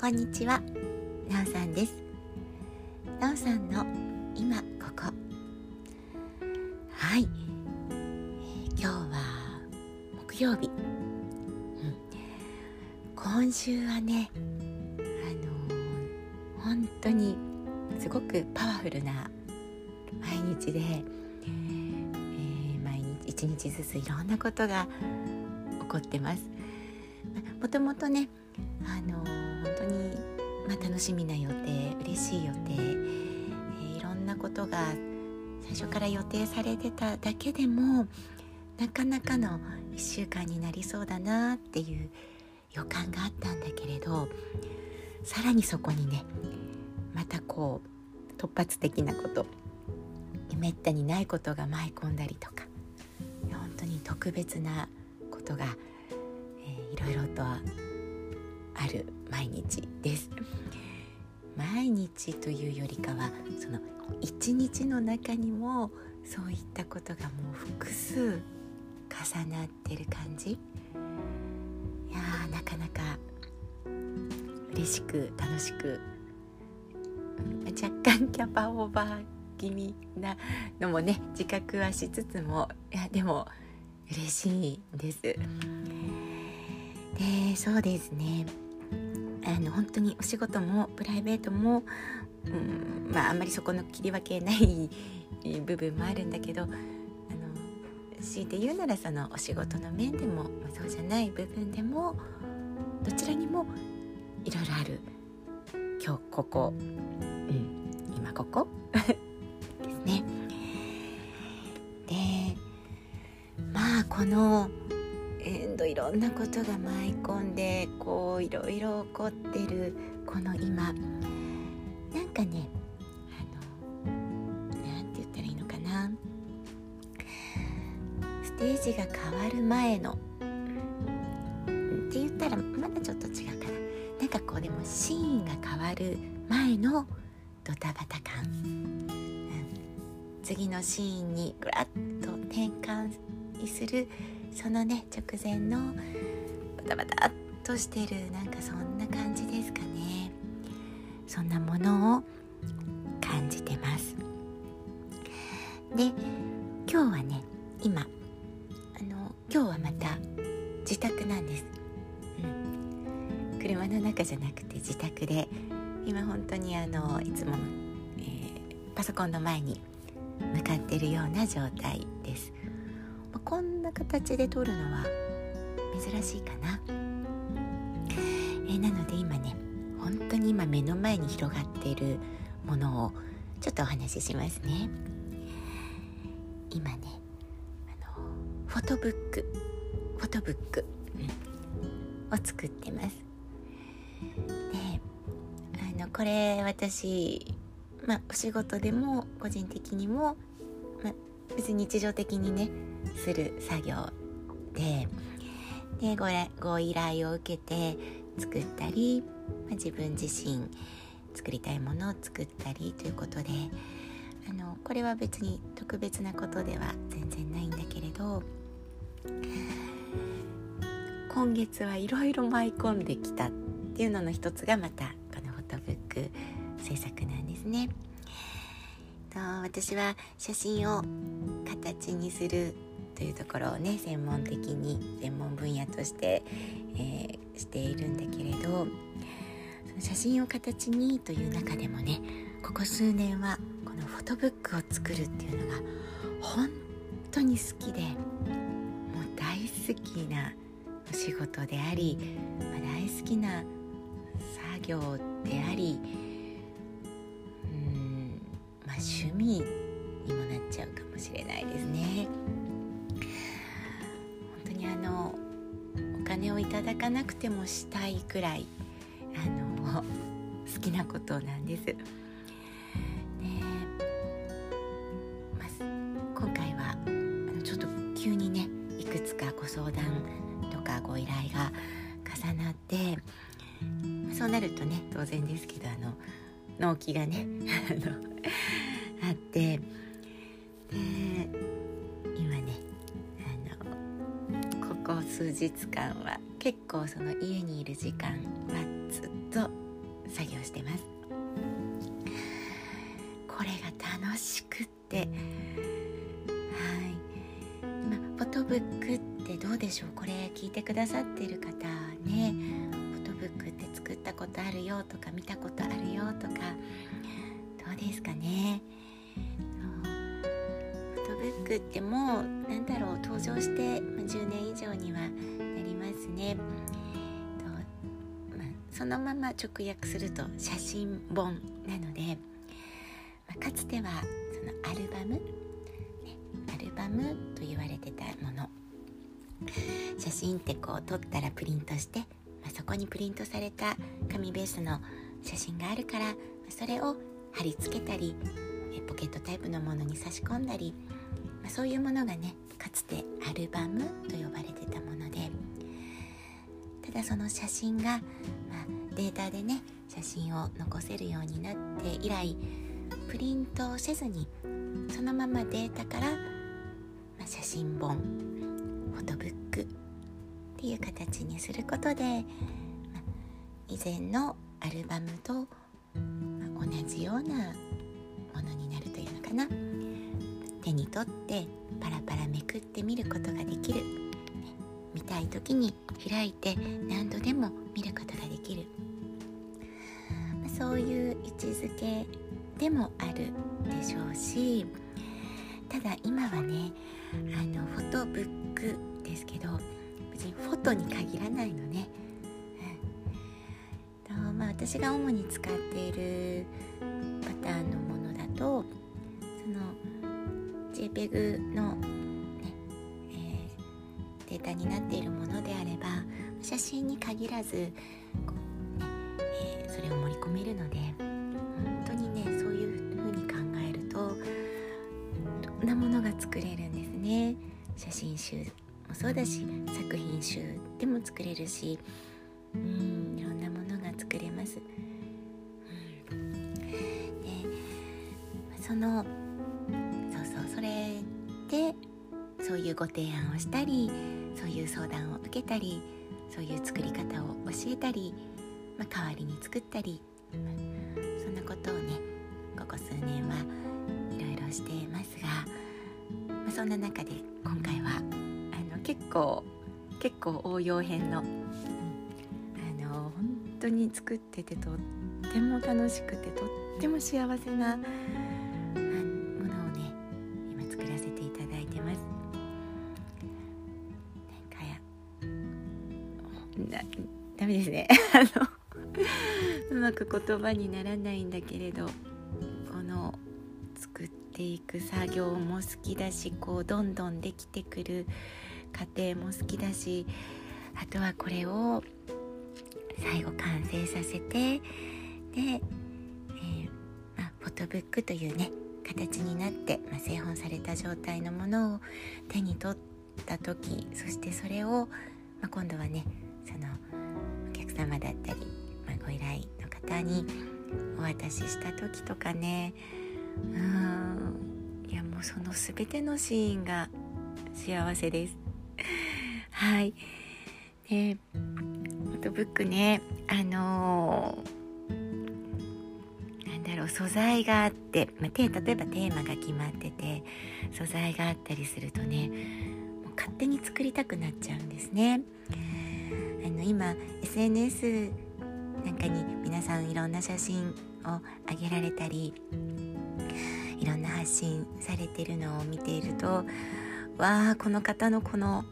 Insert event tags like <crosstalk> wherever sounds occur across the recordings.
こんにちは、なおさんです。なおさんの今ここ。はい、えー、今日は木曜日、うん、今週はねあのー、本当にすごくパワフルな毎日で、えー、毎日一日ずついろんなことが起こってます。もともとねあの本当に、まあ、楽しみな予定嬉しい予定、えー、いろんなことが最初から予定されてただけでもなかなかの1週間になりそうだなっていう予感があったんだけれどさらにそこにねまたこう突発的なことめったにないことが舞い込んだりとか本当に特別なことが、えー、いろいろとある毎日です。毎日というよりかはその一日の中にもそういったことがもう複数重なってる感じ。いやーなかなか嬉しく楽しく若干キャパオーバー気味なのもね自覚はしつつもいやでも嬉しいんです。でそうですね。あの本当にお仕事もプライベートも、うんまあ、あんまりそこの切り分けない <laughs> 部分もあるんだけどあの強いて言うならそのお仕事の面でも、まあ、そうじゃない部分でもどちらにもいろいろある。今日ここ、うん、今ここ。<laughs> ですね。でまあこのいろんなことが舞い込んでこういろいろ起こってるこの今。なんかねあのなんて言ったらいいのかな。ステージが変わる前のって言ったらまだちょっと違うかな。なんかこうでもシーンが変わる前のドタバタ感、うん、次のシーンにぐらっと転換するそのね直前のバタバタっとしてるなんかそんな感じですかね。そんなものを感じてます。で今日はね今あの今日はまた自宅なんです、うん、車の中じゃなくて自宅で今本当にあのいつも、えー、パソコンの前に向かってるような状態です。こんな形で撮るのは珍しいかな、えー、なので今ね本当に今目の前に広がっているものをちょっとお話ししますね。今ねあのフォトブックフォトブック、うん、を作ってます。であのこれ私まあお仕事でも個人的にも、まあ、別に日常的にねする作業ででごご依頼を受けて作ったり、まあ、自分自身作りたいものを作ったりということであのこれは別に特別なことでは全然ないんだけれど今月はいろいろ舞い込んできたっていうのの一つがまたこのフォトブック制作なんですね。と私は写真を形にするというところをね専門的に専門分野として、えー、しているんだけれど写真を形にという中でもねここ数年はこのフォトブックを作るっていうのが本当に好きでもう大好きなお仕事であり、まあ、大好きな作業でありうんまあ趣味にもなっちゃうかもしれないですね。ただかなくてもしたいくらいあの好きなことなんです。で、まあ、今回はあのちょっと急にねいくつかご相談とかご依頼が重なってそうなるとね当然ですけどあの納期がね <laughs> あって日間は結構その家にいる時間はずっと作業してます。これが楽しくって。はい。まフォトブックってどうでしょう？これ聞いてくださってる方ね。フォトブックって作ったことあるよとか見たことあるよとか。どうですかね？フォトブックってもうなんだろう登場して、10年以上にはなりますね。そのまま直訳すると写真本なので、ま、かつてはそのアルバム、アルバムと言われてたもの。写真ってこう撮ったらプリントして、ま、そこにプリントされた紙ベースの写真があるからそれを貼り付けたりポケットタイプのものに差し込んだり、まあ、そういうものがねかつてアルバムと呼ばれてたものでただその写真が、まあ、データでね写真を残せるようになって以来プリントをせずにそのままデータから、まあ、写真本フォトブックっていう形にすることで、まあ、以前のアルバムと、同じようなものになるというのかな。手に取ってパラパラめくってみることができる。見たい時に開いて何度でも見ることができる。そういう位置づけでもあるでしょうしただ今はねあのフォトブックですけど別にフォトに限らないのね、うん、とまあ、私が主に使っているパターンのものだと JPEG の、ねえー、データになっているものであれば写真に限らずえそれを盛り込めるので本当にねそういう風に考えるとどんなものが作れるんですね写真集もそうだし作品集でも作れるしうんいろんなものが作れます、でそのそういうご提案をしたりそういう相談を受けたりそういう作り方を教えたりまあ、代わりに作ったり、そんなことをねここ数年はいろいろしてますが、まあ、そんな中で今回はあの結構結構応用編の、あの本当に作っててとっても楽しくてとっても幸せな言葉にならないんだけれどこの作っていく作業も好きだしこうどんどんできてくる過程も好きだしあとはこれを最後完成させてで、えー、まあ、フォトブックというね形になって、まあ、製本された状態のものを手に取った時そしてそれを、まあ、今度はねそのお客様だったり方にお渡しした時とかね。うん。いやもうその全てのシーンが幸せです。<laughs> はい。でフォトブックねあのー、なんだろう素材があって、まあ、例えばテーマが決まってて素材があったりするとねもう勝手に作りたくなっちゃうんですね。あの今 SNS なんかに皆さんいろんな写真を上げられたりいろんな発信されてるのを見ているとわあこの方のこの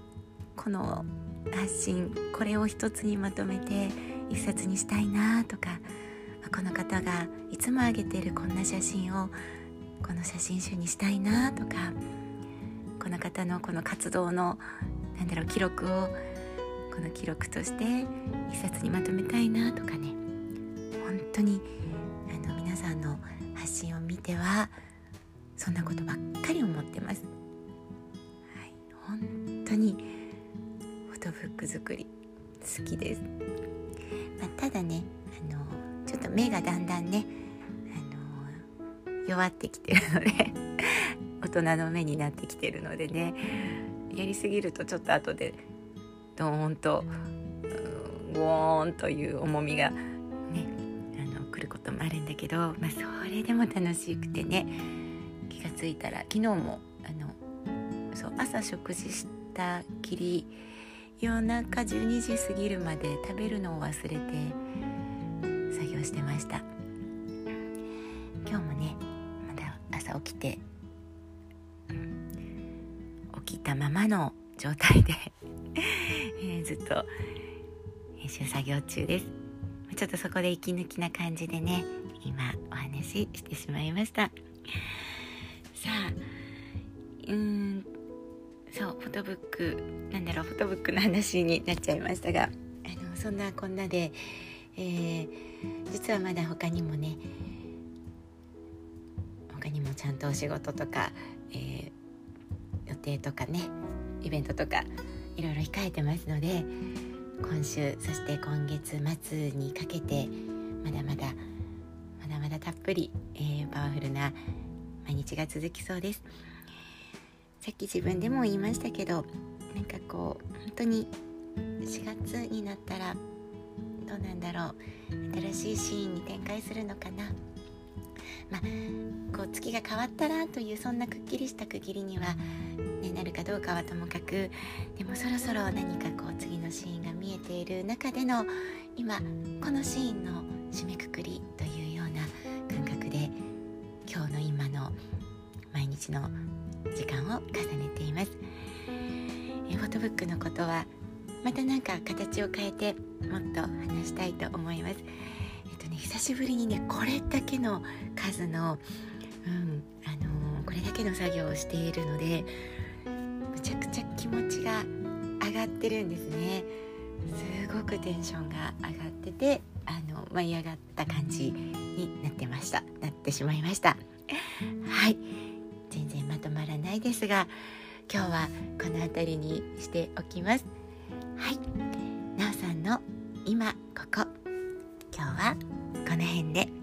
この発信これを一つにまとめて一冊にしたいなとかこの方がいつも上げてるこんな写真をこの写真集にしたいなとかこの方のこの活動のなんだろう記録をこの記録として一冊にまとめたいなとかね本当にあの皆さんの発信を見てはそんなことばっかり思ってます。はい、本当にフォトブック作り好きです。まあ、ただねあのちょっと目がだんだんねあの弱ってきてるので <laughs> 大人の目になってきてるのでねやりすぎるとちょっと後でドーンとゴーンという重みがねあの来ることもあるんだけど、まあ、それでも楽しくてね気が付いたら昨日もあのそう朝食事したきり夜中12時過ぎるまで食べるのを忘れて作業してました。今日もねまだ朝起きて、起きたままの状態でえー、ずっと編集作業中です。ちょっとそこで息抜きな感じでね今お話ししてしまいました。さあうんそうフォトブックなんだろうフォトブックの話になっちゃいましたがあのそんなこんなで、えー、実はまだ他にもね他にもちゃんとお仕事とか、えー、予定とかねイベントとかいろいろ控えてますので今週そして今月末にかけてまだまだまだまだたっぷり、えー、パワフルな毎日が続きそうです。さっき自分でも言いましたけどなんかこう本当に4月になったらどうなんだろう。新しいシーンに展開するのかな。まあこう月が変わったらというそんなくっきりした区切りにはね、なるかどうかはともかくでもそろそろ何かこう次のシーンが見えている中での今このシーンの締めくくりというような感覚で今日の今の毎日の時間を重ねています。えフォトブックのことはまた何か形を変えてもっと話したいと思います。ね久しぶりにねこれだけの数の、うんあのー、これだけの作業をしているのでむちゃくちゃ気持ちが上がってるんですね。すごくテンションが上がっててあの舞い上がった感じになってました。なってしまいました。はい。全然まとまらないですが今日はこの辺りにしておきます。はい。なおさんの今ここ。今日はの辺で。